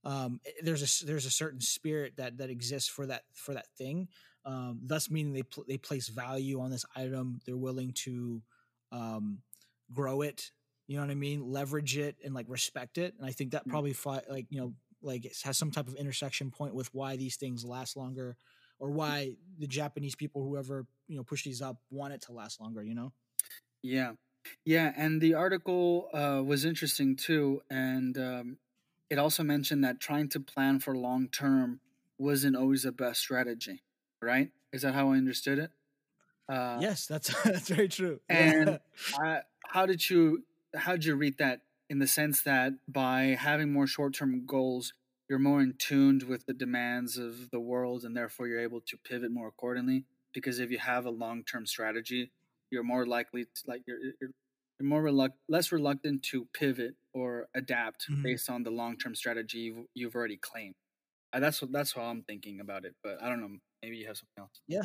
um eh, there's a there's a certain spirit that that exists for that for that thing um thus meaning they pl- they place value on this item they're willing to um grow it you know what i mean leverage it and like respect it and i think that Mm. probably fi- like you know like it has some type of intersection point with why these things last longer or why the japanese people whoever you know push these up want it to last longer you know Yeah, yeah, and the article uh, was interesting too, and um, it also mentioned that trying to plan for long term wasn't always the best strategy. Right? Is that how I understood it? Uh, yes that's (laughs) that's very true And (laughs) I, how did you how did you read that in the sense that by having more short term goals, you're more in tuned with the demands of the world, and therefore you're able to pivot more accordingly. Because if you have a long term strategy, you're more likely to like you're you're, you're more reluct- less reluctant to pivot or adapt Mhm. based on the long term strategy you've, you've already claimed. Uh, that's what that's how I'm thinking about it. But I don't know. Maybe you have something else. Yeah.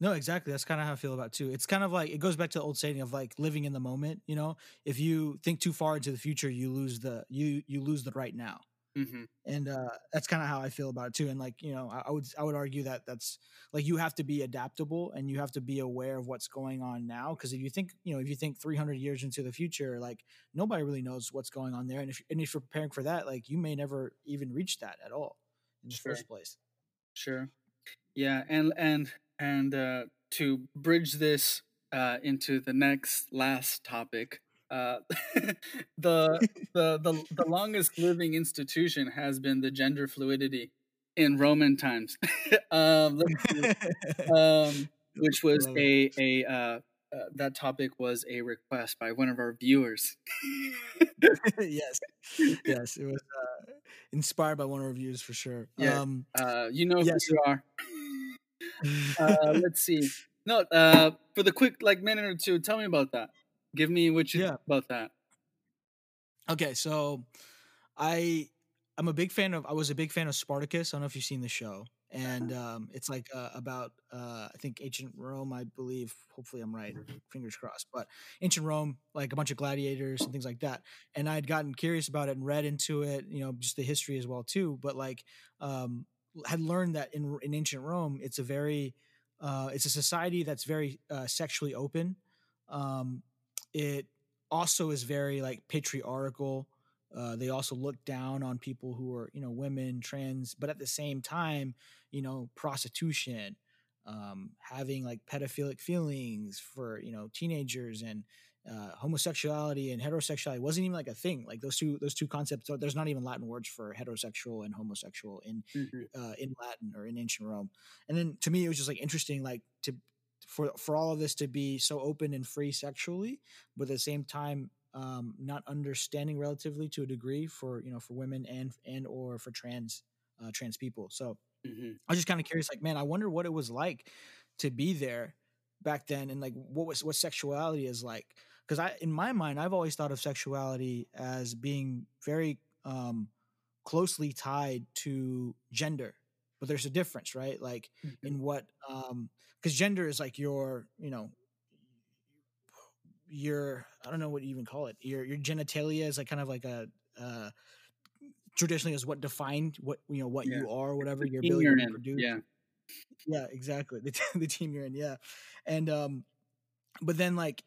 No, exactly. That's kind of how I feel about it too. It's kind of like it goes back to the old saying of like living in the moment. You know, if you think too far into the future, you lose the you you lose the right now. Mm-hmm. And uh, that's kind of how I feel about it too. And like you know, I, I would I would argue that that's like you have to be adaptable and you have to be aware of what's going on now. Because if you think you know if you think 300 years into the future, like nobody really knows what's going on there. And if and if you're preparing for that, like you may never even reach that at all in the Sure. first place. Sure. Yeah, and and and uh, to bridge this uh, into the next last topic, uh, (laughs) the, (laughs) the the the longest living institution has been the gender fluidity in Roman times, (laughs) um, um, which was a a uh, uh, that topic was a request by one of our viewers. yes, yes, it was uh, inspired by one of our viewers for sure. Yeah. Um, Uh, you know Yes. who you are. Uh, let's see. No, uh, for the quick like minute or two, tell me about that. Give me what you Yeah. think about that. okay, so I I'm a big fan of. I was a big fan of Spartacus. I don't know if you've seen the show, and um, it's like uh, about uh, I think ancient Rome. I believe. Hopefully, I'm right. Fingers crossed. But ancient Rome, like a bunch of gladiators and things like that. And I had gotten curious about it and read into it. You know, just the history as well too. But like, um, had learned that in in ancient Rome, it's a very uh, it's a society that's very uh, sexually open. Um, it also is very like patriarchal. Uh, they also look down on people who are, you know, women, trans, but at the same time, you know, prostitution, um, having like pedophilic feelings for, you know, teenagers and uh, homosexuality and heterosexuality wasn't even like a thing. Like those two, those two concepts. There's not even Latin words for heterosexual and homosexual in mm-hmm. uh, in Latin or in ancient Rome. And then to me, it was just like interesting, like to for for all of this to be so open and free sexually, but at the same time um, not understanding relatively to a degree for you know for women and and or for trans uh, trans people. So mm-hmm. I was just kind of curious, like, man, I wonder what it was like to be there back then, and like what was what sexuality is like. Because I, in my mind, I've always thought of sexuality as being very um, closely tied to gender, but there's a difference, right? Like mm-hmm. in what, because um, gender is like your, you know, your I don't know what you even call it. Your your genitalia is like kind of like a uh, traditionally is what defined what you know what yeah. you are, whatever your ability to produce. Yeah, yeah, exactly. (laughs) The, the team you're in, yeah, and um, but then like,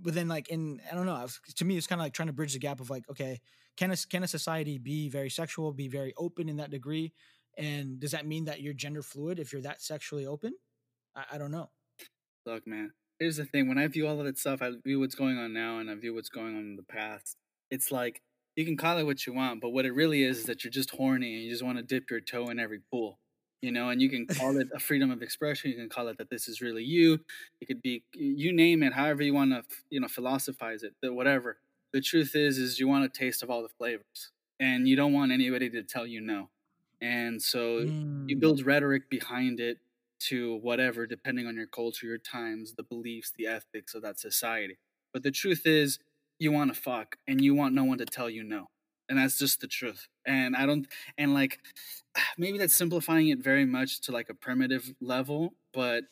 but then like in I don't know. To me, it's kind of like trying to bridge the gap of like, okay, can a can a society be very sexual, be very open in that degree, and does that mean that you're gender fluid if you're that sexually open? I, I don't know. Look, man, here's the thing when I view all of that stuff, I view what's going on now and I view what's going on in the past. It's like you can call it what you want, but what it really is is that you're just horny and you just want to dip your toe in every pool. You know, and you can call it a freedom of expression. You can call it that this is really you. It could be you name it, however you want to, you know, philosophize it, that whatever. The truth is, is you want a taste of all the flavors, and you don't want anybody to tell you no. And so mm. you build rhetoric behind it to whatever, depending on your culture, your times, the beliefs, the ethics of that society. But the truth is, you want to fuck and you want no one to tell you no. And that's just the truth. And I don't, and like, (sighs) maybe that's simplifying it very much to like a primitive level, but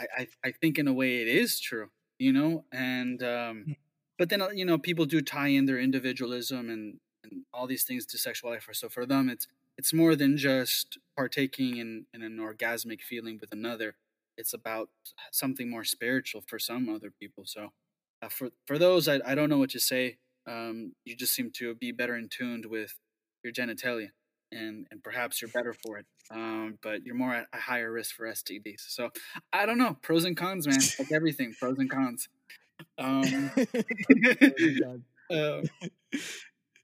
I, I, I think in a way it is true, you know? And, um, hmm. but then, uh, you know, people do tie in their individualism and, and all these things to sexuality. For, so for them, it's, it's more than just partaking in, in an orgasmic feeling with another. It's about something more spiritual for some other people. So uh, for for those, I, I don't know what to say. Um, you just seem to be better in tuned with your genitalia, and and perhaps you're better for it. Um, but you're more at a higher risk for STDs. So I don't know. Pros and cons, man. (laughs) Like everything, pros and cons. Um, (laughs) (laughs) um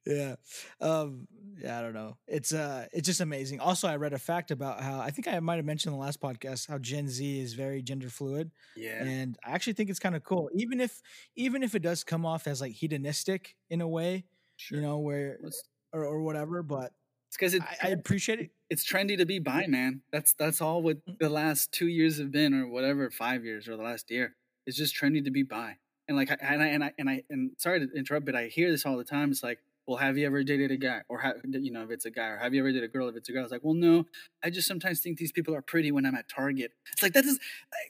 yeah. Um, yeah, I don't know. It's uh it's just amazing. Also, I read a fact about how I think I might have mentioned in the last podcast how Gen Z is very gender fluid. Yeah. And I actually think it's kind of cool. Even if even if it does come off as like hedonistic in a way, sure. you know, where or, or whatever, but it's because I, I, appreciate it. It's trendy to be bi, man. That's that's all what mm. the last two years have been, or whatever, five years or the last year. It's just trendy to be bi. And like, and I and I and I and sorry to interrupt, but I hear this all the time. It's like, well, have you ever dated a guy? Or, have, you know, if it's a guy, or have you ever dated a girl if it's a girl? It's like, well, no, I just sometimes think these people are pretty when I'm at Target. It's like, that is,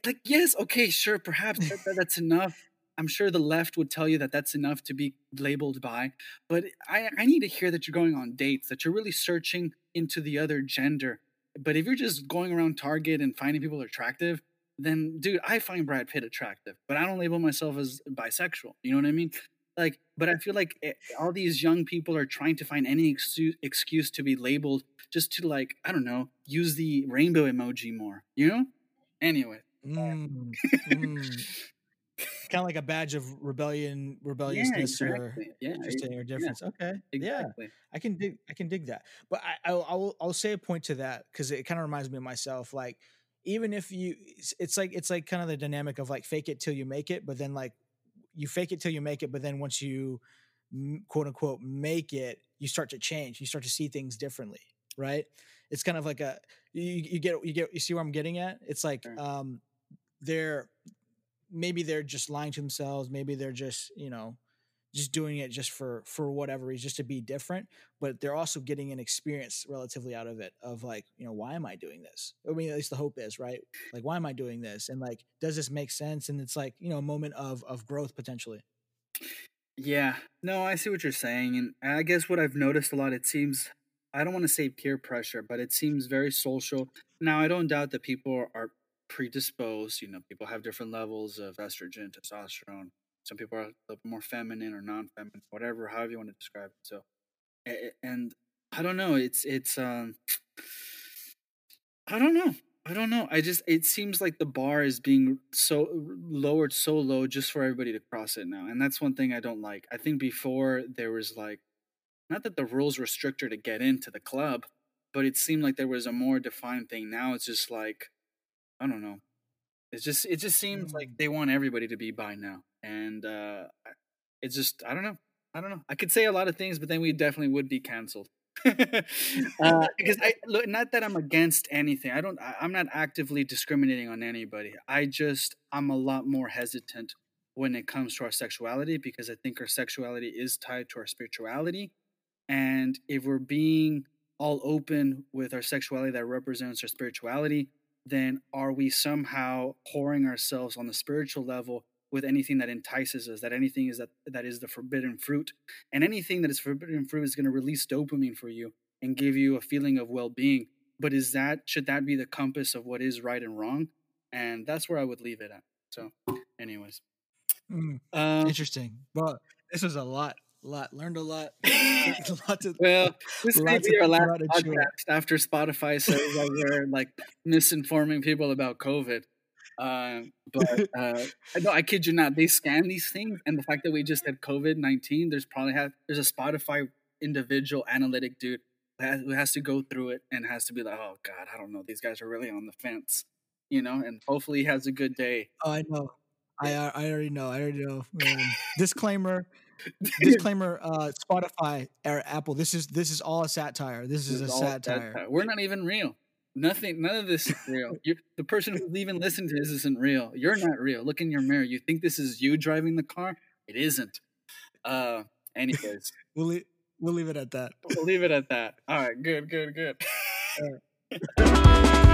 like, yes, okay, sure, perhaps that, that's enough. I'm sure the left would tell you that that's enough to be labeled bi, but I, I need to hear that you're going on dates, that you're really searching into the other gender. But if you're just going around Target and finding people attractive, then dude, I find Brad Pitt attractive, but I don't label myself as bisexual. You know what I mean? Like but i feel like it, eh, all these young people are trying to find any excuse, excuse to be labeled just to like i don't know use the rainbow emoji more you know anyway mm, mm. (laughs) kind of like a badge of rebellion rebelliousness yeah, exactly. or yeah, interesting or difference yeah, okay exactly. yeah i can dig i can dig that but i i'll i'll, I'll say a point to that because it kind of reminds me of myself like even if you it's like it's like kind of the dynamic of like fake it till you make it but then like you fake it till you make it, but then once you quote unquote make it, you start to change. You start to see things differently, right? It's kind of like a you, you get you get you see where I'm getting at. It's like um, they're maybe they're just lying to themselves. Maybe they're just you know just doing it just for for whatever reason, just to be different. But they're also getting an experience relatively out of it of like, you know, why am I doing this? I mean, at least the hope is, right? Like, why am I doing this? And like, does this make sense? And it's like, you know, a moment of of growth potentially. Yeah, no, I see what you're saying, and I guess what I've noticed a lot, it seems I don't want to say peer pressure, but it seems very social. Now, I don't doubt that people are predisposed. You know, people have different levels of estrogen, testosterone. Some people are a little more feminine or non-feminine, whatever, however you want to describe it. So, and I don't know. It's it's um, I don't know. I don't know. I just it seems like the bar is being so lowered so low just for everybody to cross it now, and that's one thing I don't like. I think before there was like, not that the rules were stricter to get into the club, but it seemed like there was a more defined thing. Now it's just like, I don't know. It's just it just seems mm. like they want everybody to be bi now, and uh, it's just I don't know. I don't know. I could say a lot of things, but then we definitely would be canceled. (laughs) uh, (laughs) because I look, not that I'm against anything. I don't. I, I'm not actively discriminating on anybody. I just I'm a lot more hesitant when it comes to our sexuality because I think our sexuality is tied to our spirituality, and if we're being all open with our sexuality that represents our spirituality, then are we somehow pouring ourselves on the spiritual level with anything that entices us that anything is that that is the forbidden fruit? And anything that is forbidden fruit is going to release dopamine for you and give you a feeling of well-being. But is that should that be the compass of what is right and wrong? And that's where i would leave it at. So anyways. Mm, um, interesting. Well this was a lot lot learned a lot. a (laughs) (laughs) lot to, well, this may be our last podcast after Spotify says that we're like misinforming people about COVID. Uh, but (laughs) uh, no, I kid you not. They scan these things, and the fact that we just had COVID nineteen, there's probably have there's a Spotify individual analytic dude who has, who has to go through it and has to be like, oh god, I don't know, these guys are really on the fence, you know. And hopefully, he has a good day. Oh, I know. I I already know. I already know. Um, disclaimer: Disclaimer: uh, Spotify or Apple. This is this is all a satire. This, this is, a satire. satire. We're not even real. Nothing. None of this is real. you the person who's even listening to this isn't real. You're not real. Look in your mirror. You think this is you driving the car? It isn't. Uh. Anyways, (laughs) we'll leave, we'll leave it at that. We'll leave it at that. All right. Good. Good. Good. (laughs)